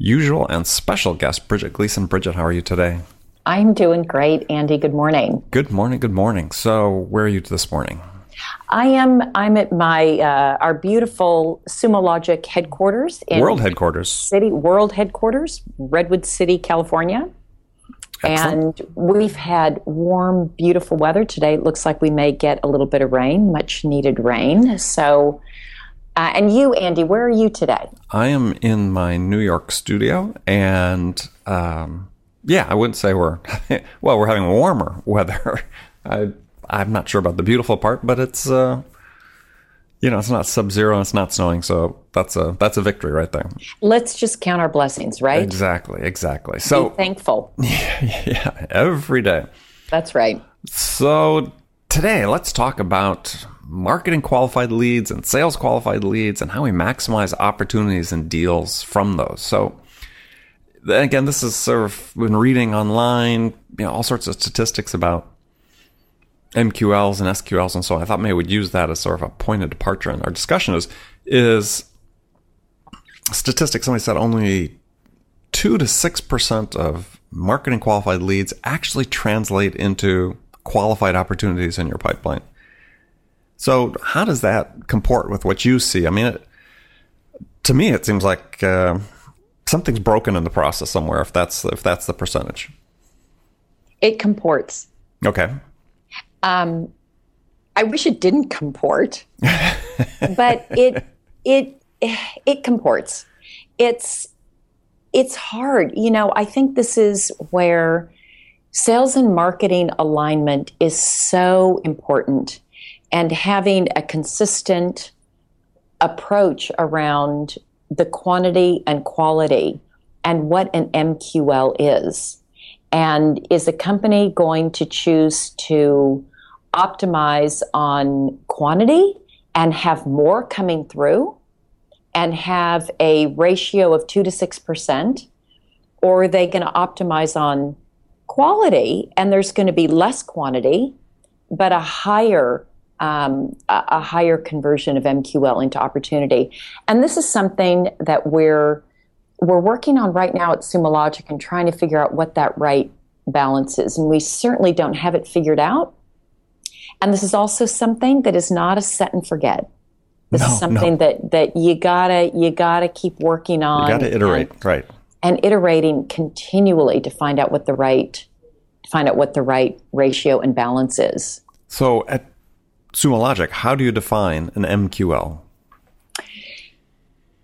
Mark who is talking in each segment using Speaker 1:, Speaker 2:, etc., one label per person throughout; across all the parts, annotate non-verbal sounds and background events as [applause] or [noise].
Speaker 1: usual and special guest, Bridget Gleason. Bridget, how are you today?
Speaker 2: I'm doing great, Andy. Good morning.
Speaker 1: Good morning. Good morning. So, where are you this morning?
Speaker 2: I am. I'm at my uh, our beautiful Sumo Logic headquarters
Speaker 1: in world headquarters
Speaker 2: city world headquarters Redwood City, California. Excellent. And we've had warm, beautiful weather today. It looks like we may get a little bit of rain, much needed rain. So uh, and you, Andy, where are you today?
Speaker 1: I am in my New York studio, and um, yeah, I wouldn't say we're [laughs] well. We're having warmer weather. [laughs] I I'm not sure about the beautiful part, but it's uh, you know it's not sub zero, and it's not snowing, so that's a that's a victory right there.
Speaker 2: Let's just count our blessings, right?
Speaker 1: Exactly, exactly. So
Speaker 2: Be thankful.
Speaker 1: Yeah, [laughs] yeah, every day.
Speaker 2: That's right.
Speaker 1: So today, let's talk about marketing qualified leads and sales qualified leads and how we maximize opportunities and deals from those. So, again, this is sort of been reading online, you know, all sorts of statistics about MQLs and SQLs and so on. I thought maybe we'd use that as sort of a point of departure in our discussion is, is statistics. Somebody said only two to 6% of marketing qualified leads actually translate into qualified opportunities in your pipeline. So, how does that comport with what you see? I mean, it, to me, it seems like uh, something's broken in the process somewhere. If that's if that's the percentage,
Speaker 2: it comports.
Speaker 1: Okay.
Speaker 2: Um, I wish it didn't comport, [laughs] but it it it comports. It's it's hard. You know, I think this is where sales and marketing alignment is so important and having a consistent approach around the quantity and quality and what an MQL is. And is a company going to choose to optimize on quantity and have more coming through and have a ratio of 2 to 6%? Or are they going to optimize on quality and there's going to be less quantity, but a higher um, a, a, higher conversion of MQL into opportunity. And this is something that we're we're working on right now at Sumo Logic and trying to figure out what that right balance is. And we certainly don't have it figured out. And this is also something that is not a set and forget. This
Speaker 1: no,
Speaker 2: is something
Speaker 1: no.
Speaker 2: that that you gotta you gotta keep working on.
Speaker 1: You gotta iterate,
Speaker 2: and,
Speaker 1: right?
Speaker 2: And iterating continually to find out what the right find out what the right ratio and balance is.
Speaker 1: So at Sumo Logic, how do you define an MQL?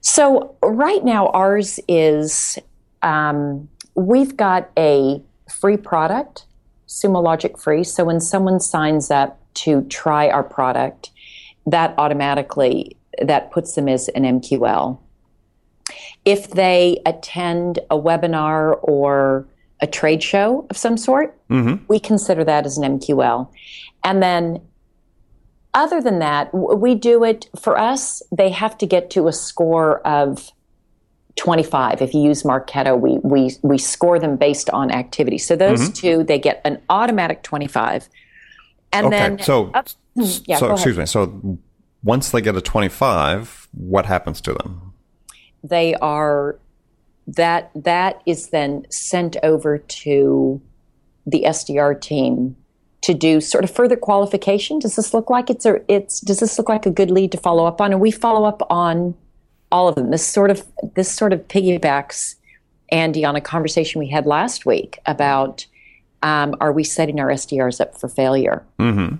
Speaker 2: So right now, ours is um, we've got a free product, Sumo Logic Free. So when someone signs up to try our product, that automatically that puts them as an MQL. If they attend a webinar or a trade show of some sort, mm-hmm. we consider that as an MQL. And then other than that, we do it for us, they have to get to a score of 25. If you use Marketo, we, we, we score them based on activity. So those mm-hmm. two, they get an automatic 25.
Speaker 1: And okay, then, so, uh, yeah, so excuse me. So once they get a 25, what happens to them?
Speaker 2: They are, that, that is then sent over to the SDR team to do sort of further qualification. Does this look like it's a, it's, does this look like a good lead to follow up on? And we follow up on all of them. This sort of this sort of piggybacks Andy on a conversation we had last week about um, are we setting our SDRs up for failure? Mm-hmm.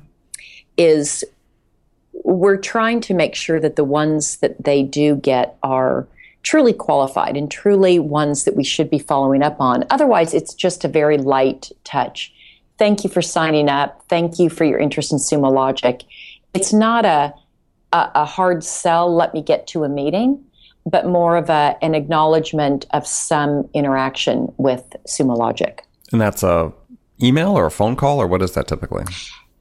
Speaker 2: Is we're trying to make sure that the ones that they do get are truly qualified and truly ones that we should be following up on. Otherwise, it's just a very light touch. Thank you for signing up. Thank you for your interest in Sumo Logic. It's not a a, a hard sell, let me get to a meeting, but more of a, an acknowledgement of some interaction with Sumo Logic.
Speaker 1: And that's a email or a phone call, or what is that typically?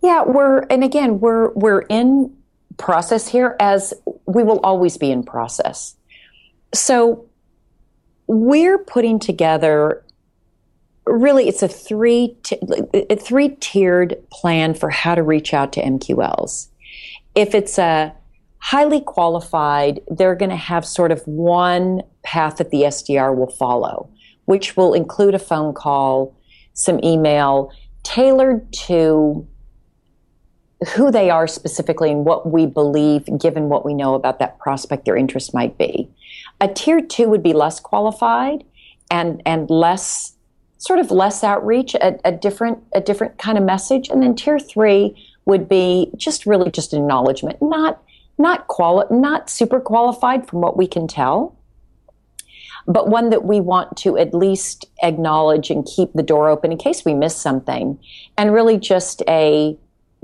Speaker 2: Yeah, we're and again we're we're in process here as we will always be in process. So we're putting together really it's a three t- a three tiered plan for how to reach out to MQLs if it's a highly qualified, they're going to have sort of one path that the SDR will follow, which will include a phone call, some email tailored to who they are specifically and what we believe, given what we know about that prospect, their interest might be. A tier two would be less qualified and and less sort of less outreach, a, a different a different kind of message. And then tier three would be just really just acknowledgement, not not quali- not super qualified from what we can tell, but one that we want to at least acknowledge and keep the door open in case we miss something, and really just a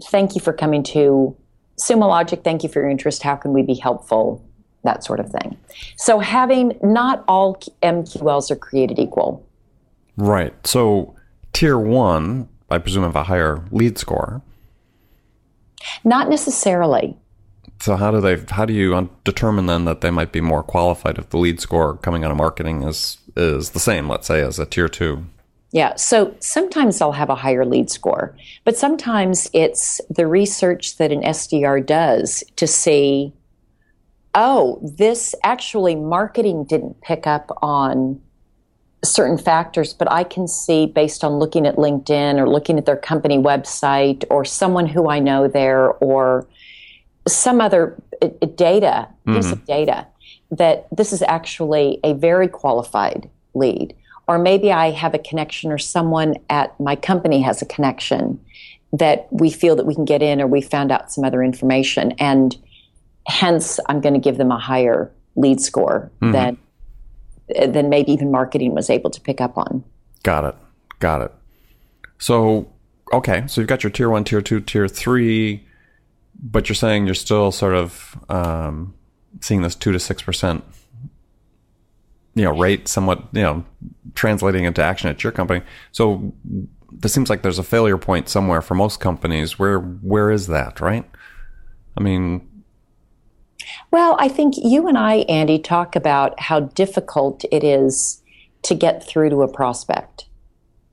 Speaker 2: thank you for coming to Sumo Logic. Thank you for your interest. How can we be helpful? That sort of thing. So having not all MQLs are created equal.
Speaker 1: Right. So tier one, I presume, have a higher lead score.
Speaker 2: Not necessarily.
Speaker 1: So how do they? How do you determine then that they might be more qualified if the lead score coming out of marketing is is the same, let's say, as a tier two?
Speaker 2: Yeah. So sometimes they'll have a higher lead score, but sometimes it's the research that an SDR does to see, oh, this actually marketing didn't pick up on certain factors, but I can see based on looking at LinkedIn or looking at their company website or someone who I know there or some other uh, uh, data, mm-hmm. piece of data, that this is actually a very qualified lead. Or maybe I have a connection or someone at my company has a connection that we feel that we can get in or we found out some other information. And hence, I'm going to give them a higher lead score mm-hmm. than than maybe even marketing was able to pick up on.
Speaker 1: Got it. Got it. So, okay, so you've got your tier one, tier two, tier three, but you're saying you're still sort of um, seeing this two to six percent, you know, rate somewhat, you know, translating into action at your company. So, this seems like there's a failure point somewhere for most companies. Where where is that? Right? I mean,
Speaker 2: well, I think you and I, Andy, talk about how difficult it is to get through to a prospect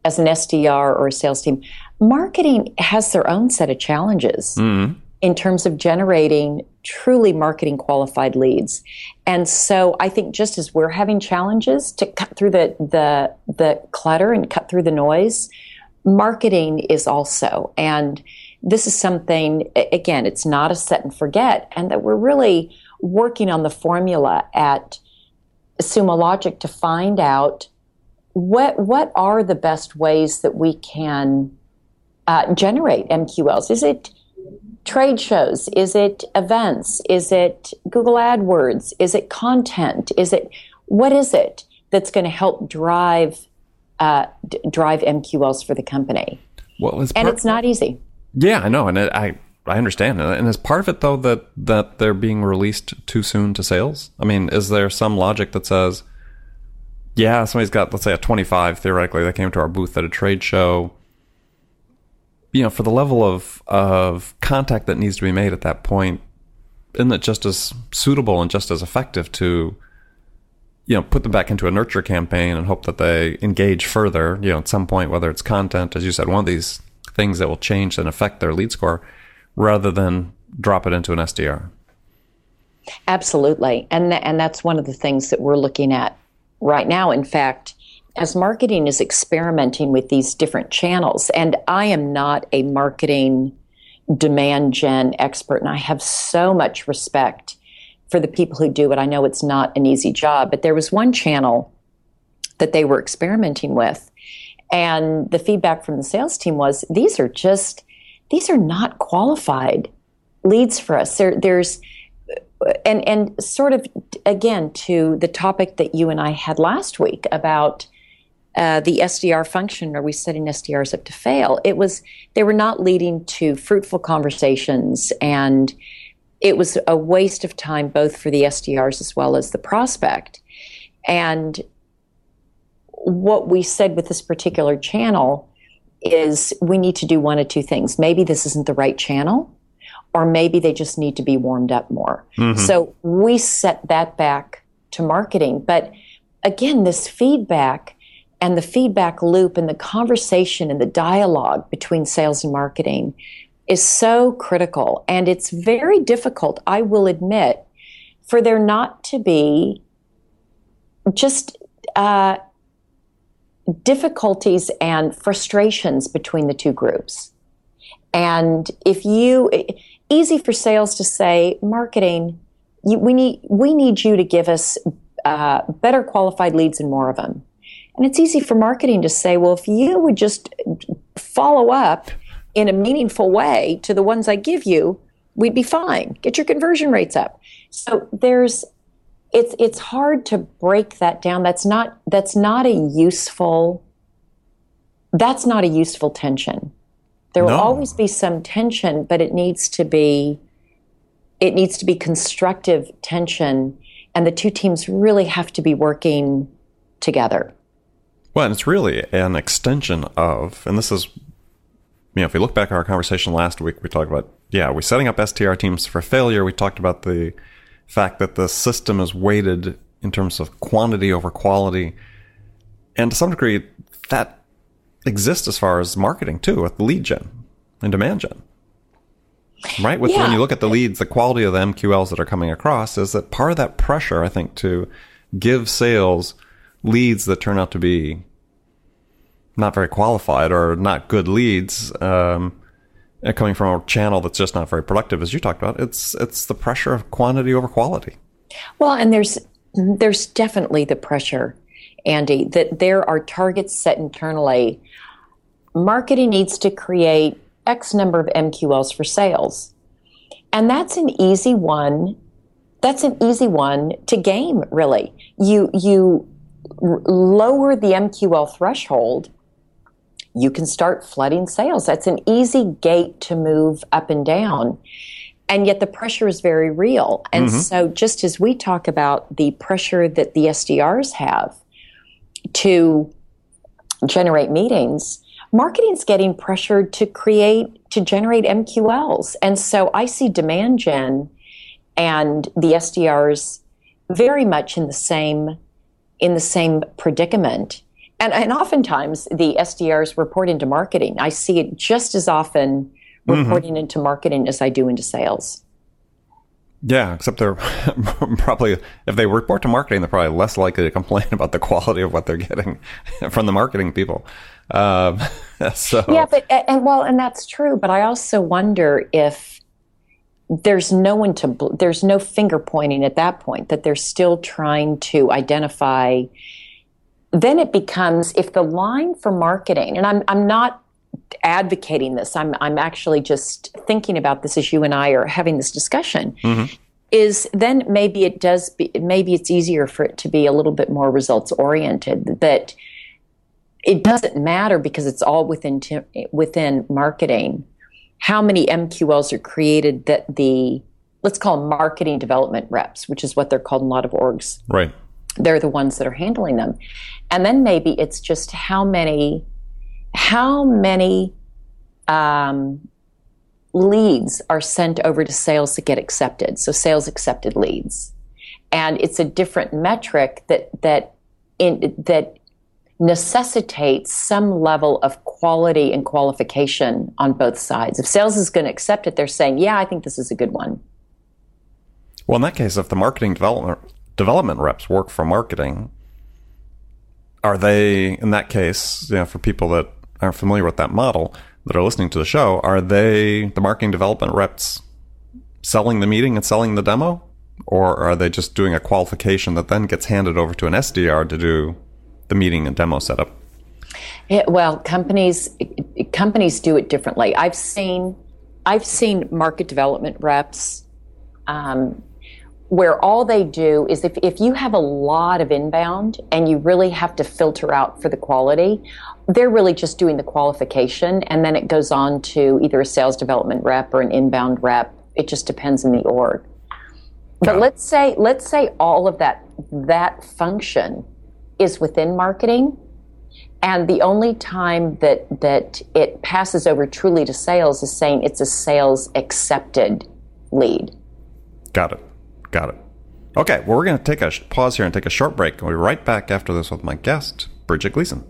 Speaker 2: as an SDR or a sales team. Marketing has their own set of challenges mm-hmm. in terms of generating truly marketing qualified leads. And so I think just as we're having challenges to cut through the the the clutter and cut through the noise, marketing is also. And this is something, again, it's not a set and forget, and that we're really working on the formula at Sumo Logic to find out what what are the best ways that we can uh, generate MQLs. Is it trade shows? Is it events? Is it Google AdWords? Is it content? Is it what is it that's going to help drive uh, d- drive MQLs for the company? Well, it's and it's not easy.
Speaker 1: Yeah, I know, and it, I I understand, and is part of it though that that they're being released too soon to sales? I mean, is there some logic that says, yeah, somebody's got let's say a twenty five theoretically, they came to our booth at a trade show. You know, for the level of of contact that needs to be made at that point, isn't it just as suitable and just as effective to you know, put them back into a nurture campaign and hope that they engage further, you know, at some point, whether it's content, as you said, one of these things that will change and affect their lead score, rather than drop it into an SDR.
Speaker 2: Absolutely. And, th- and that's one of the things that we're looking at right now. In fact, as marketing is experimenting with these different channels, and I am not a marketing demand gen expert, and I have so much respect for the people who do it. I know it's not an easy job, but there was one channel that they were experimenting with. And the feedback from the sales team was these are just, these are not qualified leads for us. There, there's, and, and sort of again to the topic that you and I had last week about uh, the SDR function, are we setting SDRs up to fail? It was, they were not leading to fruitful conversations and it was a waste of time both for the SDRs as well as the prospect. And what we said with this particular channel is we need to do one of two things. Maybe this isn't the right channel, or maybe they just need to be warmed up more. Mm-hmm. So we set that back to marketing. But again, this feedback and the feedback loop and the conversation and the dialogue between sales and marketing is so critical. And it's very difficult, I will admit, for there not to be just uh, difficulties and frustrations between the two groups. And if you, easy for sales to say, marketing, you, we need we need you to give us uh, better qualified leads and more of them. And it's easy for marketing to say, well, if you would just follow up in a meaningful way to the ones I give you, we'd be fine. Get your conversion rates up. So there's it's it's hard to break that down. That's not that's not a useful that's not a useful tension. There will always be some tension, but it needs to be it needs to be constructive tension and the two teams really have to be working together.
Speaker 1: Well, and it's really an extension of, and this is you know, if we look back at our conversation last week, we talked about, yeah, we're setting up SDR teams for failure. We talked about the fact that the system is weighted in terms of quantity over quality. And to some degree, that exists as far as marketing too, with lead gen and demand gen. Right? With yeah. when you look at the leads, the quality of the MQLs that are coming across is that part of that pressure, I think, to give sales leads that turn out to be not very qualified or not good leads um, Uh, coming from a channel that's just not very productive, as you talked about. It's it's the pressure of quantity over quality.
Speaker 2: Well, and there's there's definitely the pressure, Andy, that there are targets set internally. Marketing needs to create X number of MQLs for sales. And that's an easy one. That's an easy one to game, really. You you lower the MQL threshold you can start flooding sales. That's an easy gate to move up and down. And yet the pressure is very real. And mm-hmm. so, just as we talk about the pressure that the SDRs have to generate meetings, marketing's getting pressured to create, to generate MQLs. And so, I see demand gen and the SDRs very much in the same in the same predicament and, and oftentimes the SDRs report into marketing. I see it just as often mm-hmm. reporting mm-hmm. into marketing as I do into sales.
Speaker 1: Yeah, except they're [laughs] probably, if they report to marketing, they're probably less likely to complain [laughs] about the quality of what they're getting [laughs] from the marketing people. Um, so
Speaker 2: yeah, but and well, and that's true. But I also wonder if there's no one to, there's no finger pointing at that point. That they're still trying to identify then it becomes if the line for marketing, and I'm, I'm not advocating this, I'm, I'm actually just thinking about this as you and I are having this discussion. Mm-hmm. Is then maybe it does be, maybe it's easier for it to be a little bit more results oriented that it doesn't matter because it's all within within marketing how many MQLs are created that the let's call them marketing development reps, which is what they're called in a lot of orgs.
Speaker 1: Right
Speaker 2: they're the ones that are handling them. And then maybe it's just how many, how many um, leads are sent over to sales to get accepted. So sales accepted leads. and it's a different metric that that in that necessitates some level of quality and qualification on both sides. If sales is going to accept it, they're saying, "Yeah, I think this is a good one."
Speaker 1: Well, in that case, if the marketing development development reps work for marketing, are they in that case, you know, for people that aren't familiar with that model that are listening to the show, are they the marketing development reps selling the meeting and selling the demo? Or are they just doing a qualification that then gets handed over to an SDR to do the meeting and demo setup?
Speaker 2: Well, companies companies do it differently. I've seen I've seen market development reps um, where all they do is if, if you have a lot of inbound and you really have to filter out for the quality, they're really just doing the qualification and then it goes on to either a sales development rep or an inbound rep. It just depends on the org. But yeah. let's say let's say all of that that function is within marketing and the only time that that it passes over truly to sales is saying it's a sales accepted lead.
Speaker 1: Got it. Got it. Okay, well, we're going to take a pause here and take a short break. We'll be right back after this with my guest, Bridget Gleason.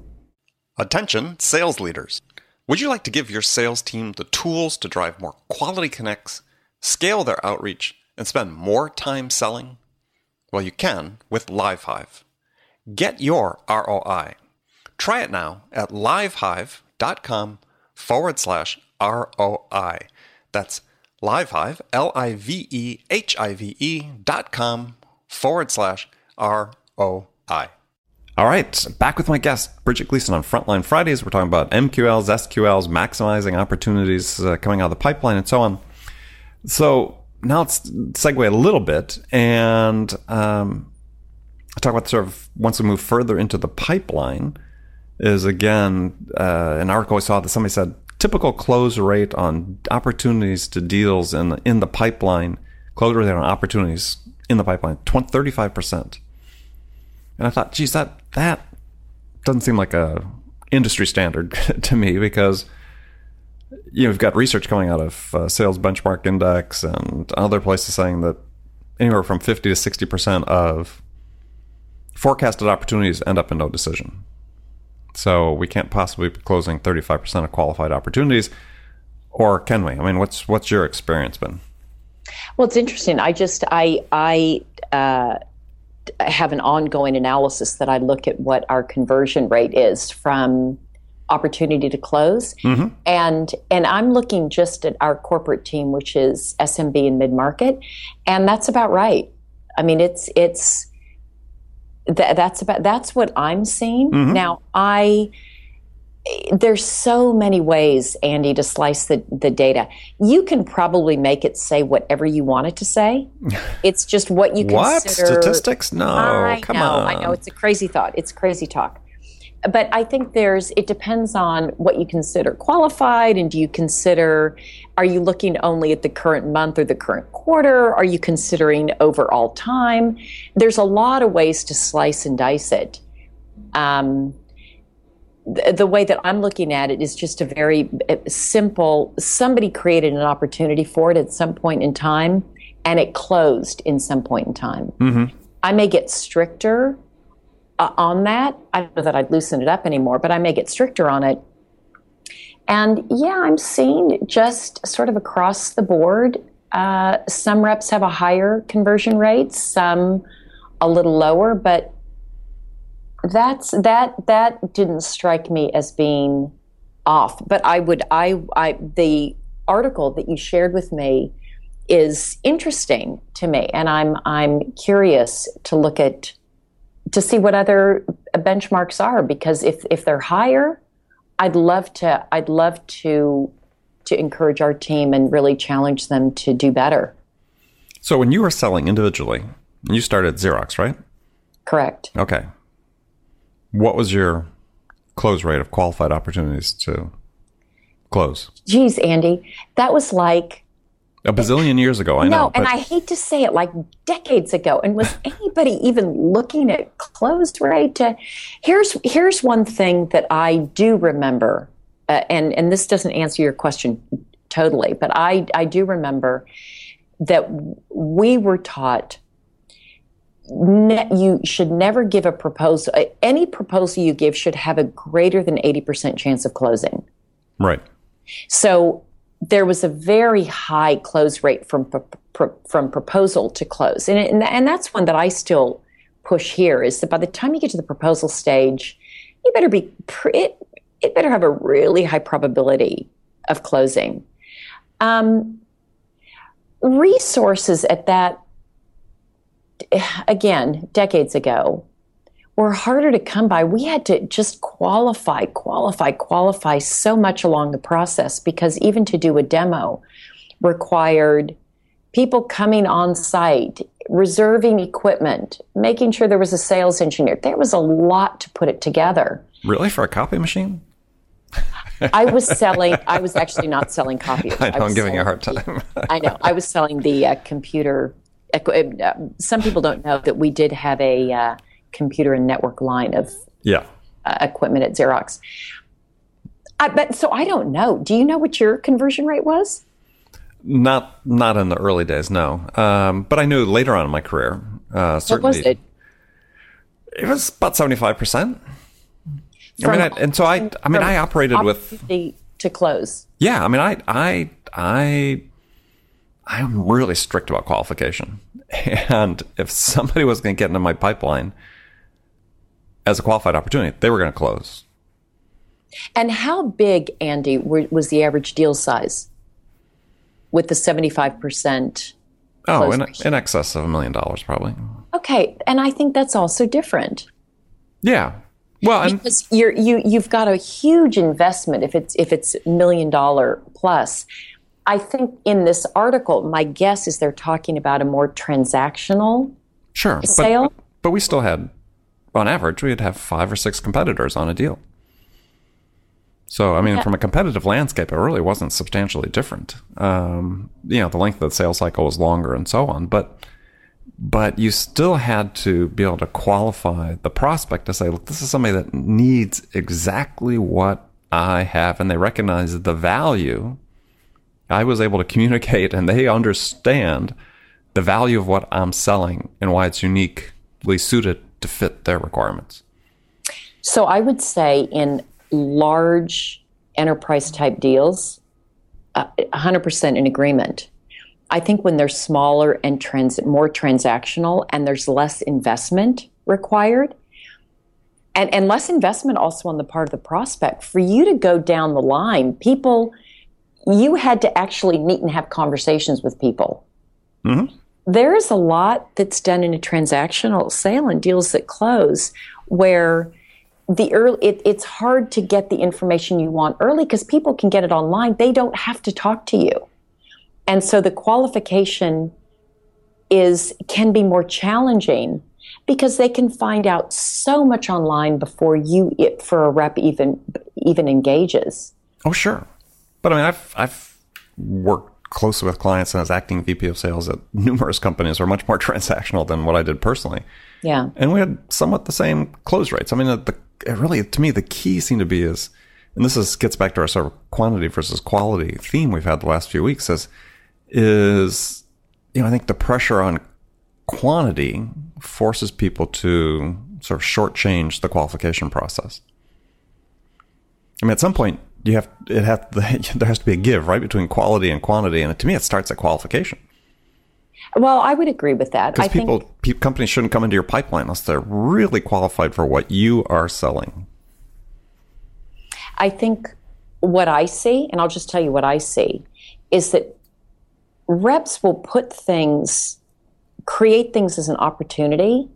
Speaker 1: Attention, sales leaders. Would you like to give your sales team the tools to drive more quality connects, scale their outreach, and spend more time selling? Well, you can with LiveHive. Get your ROI. Try it now at livehive.com forward slash ROI. That's Livehive, L I V E H I V E dot com forward slash R O I. All right, back with my guest, Bridget Gleason on Frontline Fridays. We're talking about MQLs, SQLs, maximizing opportunities uh, coming out of the pipeline, and so on. So now let's segue a little bit and um, talk about sort of once we move further into the pipeline. Is again uh, an article I saw that somebody said typical close rate on opportunities to deals in the, in the pipeline, close rate on opportunities in the pipeline, 35%. And I thought, geez, that, that doesn't seem like a industry standard [laughs] to me because you know, we've got research coming out of uh, Sales Benchmark Index and other places saying that anywhere from 50 to 60% of forecasted opportunities end up in no decision. So we can't possibly be closing 35% of qualified opportunities, or can we? I mean, what's what's your experience been?
Speaker 2: Well, it's interesting. I just I I uh, have an ongoing analysis that I look at what our conversion rate is from opportunity to close, mm-hmm. and and I'm looking just at our corporate team, which is SMB and mid market, and that's about right. I mean, it's it's th- that's about that's what I'm seeing mm-hmm. now. I there's so many ways, Andy, to slice the, the data. You can probably make it say whatever you want it to say. [laughs] It's just what you
Speaker 1: what?
Speaker 2: consider.
Speaker 1: What statistics? No,
Speaker 2: I
Speaker 1: come
Speaker 2: know,
Speaker 1: on.
Speaker 2: I know. It's a crazy thought. It's crazy talk but I think there's it depends on what you consider qualified and do you consider are you looking only at the current month or the current quarter? Are you considering overall time? There's a lot of ways to slice and dice it. Um, the, the way that I'm looking at it is just a very uh, simple somebody created an opportunity for it at some point in time and it closed in some point in time. Mm-hmm. I may get stricter uh, on that. I don't know that I'd loosen it up anymore, but I may get stricter on it. And yeah, I'm seeing just sort of across the board, uh, some reps have a higher conversion rate, some a little lower, but that's that that didn't strike me as being off. But I would I I the article that you shared with me is interesting to me, and I'm I'm curious to look at to see what other benchmarks are because if if they're higher, I'd love to I'd love to to encourage our team and really challenge them to do better.
Speaker 1: So when you were selling individually, you started Xerox, right?
Speaker 2: Correct.
Speaker 1: Okay. What was your close rate of qualified opportunities to close?
Speaker 2: Geez, Andy, that was like
Speaker 1: a bazillion years ago, I
Speaker 2: no,
Speaker 1: know.
Speaker 2: No, and I hate to say it, like decades ago. And was [laughs] anybody even looking at closed rate? To, here's here's one thing that I do remember, uh, and and this doesn't answer your question totally, but I I do remember that we were taught ne- you should never give a proposal. uh, Any proposal you give should have a greater than 80% chance of closing.
Speaker 1: Right.
Speaker 2: So there was a very high close rate from from proposal to close, and, and and that's one that I still push here. Is that by the time you get to the proposal stage, you better be it, it better have a really high probability of closing. Um, resources at that again decades ago were harder to come by. We had to just qualify, qualify, qualify so much along the process because even to do a demo required people coming on site, reserving equipment, making sure there was a sales engineer. There was a lot to put it together.
Speaker 1: Really? For a copy machine?
Speaker 2: I was selling, I was actually not selling copies. [laughs]
Speaker 1: I know,
Speaker 2: was
Speaker 1: I'm giving you a hard time.
Speaker 2: I know. I was selling the uh, computer. uh, Some people don't know that we did have a uh, computer and network line of
Speaker 1: yeah.
Speaker 2: uh, equipment at Xerox. I, but so I don't know. Do you know what your conversion rate was?
Speaker 1: Not not in the early days, no. Um, but I knew later on in my career, uh,
Speaker 2: What was it?
Speaker 1: it was about seventy five percent. I mean, I, and so I, I mean, I operated with,
Speaker 2: to close.
Speaker 1: yeah. I mean, I, I, I, I'm really strict about qualification, [laughs] and if somebody was going to get into my pipeline as a qualified opportunity, they were going to close.
Speaker 2: And how big, Andy, were, was the average deal size with the seventy-five percent?
Speaker 1: Oh, in, in excess of a million dollars, probably.
Speaker 2: Okay, and I think that's also different.
Speaker 1: Yeah. Well, and
Speaker 2: because you're you you've got a huge investment if it's if it's million dollar plus. I think in this article, my guess is they're talking about a more transactional.
Speaker 1: Sure. But,
Speaker 2: sale?
Speaker 1: but we still had, on average, we'd have five or six competitors on a deal. So, I mean, from a competitive landscape, it really wasn't substantially different. Um, you know, the length of the sales cycle was longer and so on, but but you still had to be able to qualify the prospect to say, look, this is somebody that needs exactly what I have, and they recognize the value I was able to communicate, and they understand the value of what I'm selling and why it's uniquely suited to fit their requirements.
Speaker 2: So I would say in large enterprise type deals, uh, 100% in agreement. I think when they're smaller and trans- more transactional and there's less investment required, and, and less investment also on the part of the prospect, for you to go down the line, people, you had to actually meet and have conversations with people. There is a lot that's done in a transactional sale and deals that close where the early it, it's hard to get the information you want early because people can get it online. They don't have to talk to you. And so the qualification is can be more challenging because they can find out so much online before you it, for a rep even even engages.
Speaker 1: Oh, sure. But I mean, I've I've worked closely with clients and as acting VP of sales at [laughs] numerous companies are much more transactional than what I did personally.
Speaker 2: yeah
Speaker 1: And we had somewhat the same close rates. I mean, the, it really, to me, the key seemed to be is, and this is gets back to our sort of quantity versus quality theme we've had the last few weeks is, is, you know, I think the pressure on quantity forces people to sort of shortchange the qualification process. I mean, at some point, you have it have [laughs] there has to be a give right between quality and quantity, and to me, it starts at qualification.
Speaker 2: well i would agree with that
Speaker 1: Because
Speaker 2: think
Speaker 1: people, pe- companies shouldn't come into your pipeline unless they're really qualified for what you are selling.
Speaker 2: I think what I see, and I'll just tell you what I see, is that reps will put things, create things as an opportunity,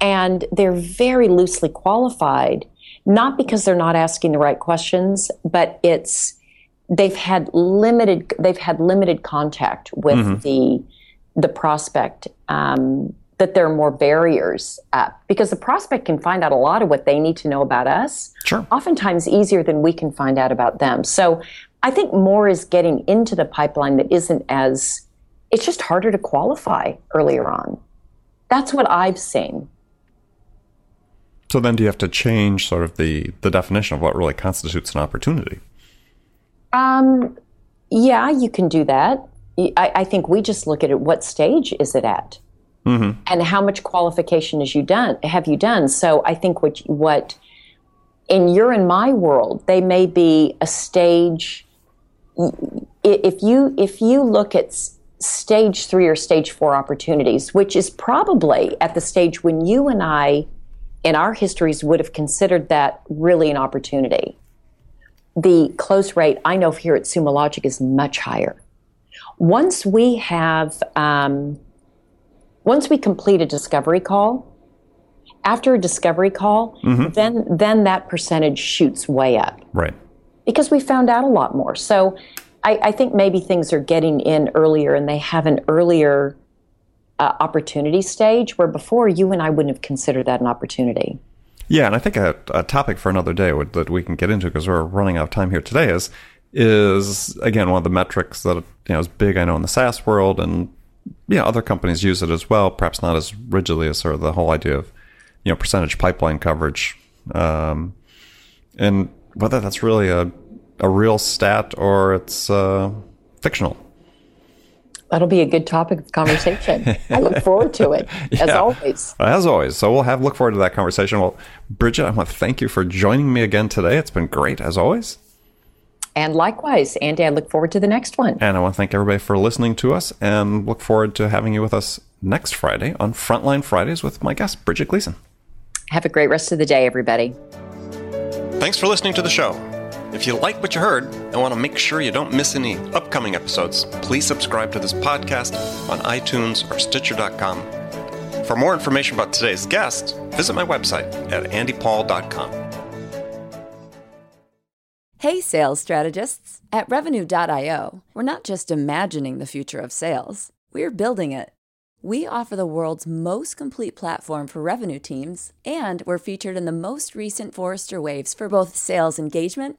Speaker 2: and they're very loosely qualified, not because they're not asking the right questions, but it's they've had limited they've had limited contact with the the prospect um, that there are more barriers uh, because the prospect can find out a lot of what they need to know about us.
Speaker 1: Sure.
Speaker 2: oftentimes easier than we can find out about them. So i think more is getting into the pipeline that isn't as it's just harder to qualify earlier on. That's what i've seen
Speaker 1: So then, do you have to change sort of the the definition of what really constitutes an opportunity?
Speaker 2: um, yeah you can do that I, I think we just look at it what stage is it at mm-hmm. and how much qualification has you done have you done so i think what what in your and my world they may be a stage if you if you look at stage 3 or stage 4 opportunities which is probably at the stage when you and I in our histories would have considered that really an opportunity the close rate I know here at Sumo Logic is much higher once we have um, once we complete a discovery call, after a discovery call, mm-hmm. then then that percentage shoots way up.
Speaker 1: Right.
Speaker 2: Because we found out a lot more. So I, I think maybe things are getting in earlier and they have an earlier uh, opportunity stage where before you and I wouldn't have considered that an opportunity.
Speaker 1: Yeah, and I think a, a topic for another day that we can get into because we're running out of time here today is is again one of the metrics that you know is big I know in the SaaS world and yeah, other companies use it as well, perhaps not as rigidly as sort of the whole idea of, you know, percentage pipeline coverage. Um, and whether that's really a, a real stat or it's uh, fictional.
Speaker 2: That'll be a good topic of conversation. I look forward to it, [laughs] as yeah, always.
Speaker 1: As always. So we'll have look forward to that conversation. Well, Bridget, I want to thank you for joining me again today. It's been great, as always.
Speaker 2: And likewise, Andy, I look forward to the next one.
Speaker 1: And I want to thank everybody for listening to us and look forward to having you with us next Friday on Frontline Fridays with my guest, Bridget Gleason.
Speaker 2: Have a great rest of the day, everybody.
Speaker 1: Thanks for listening to the show. If you like what you heard and want to make sure you don't miss any upcoming episodes, please subscribe to this podcast on iTunes or Stitcher.com. For more information about today's guest, visit my website at andypaul.com.
Speaker 3: Hey, sales strategists! At Revenue.io, we're not just imagining the future of sales, we're building it. We offer the world's most complete platform for revenue teams, and we're featured in the most recent Forrester Waves for both sales engagement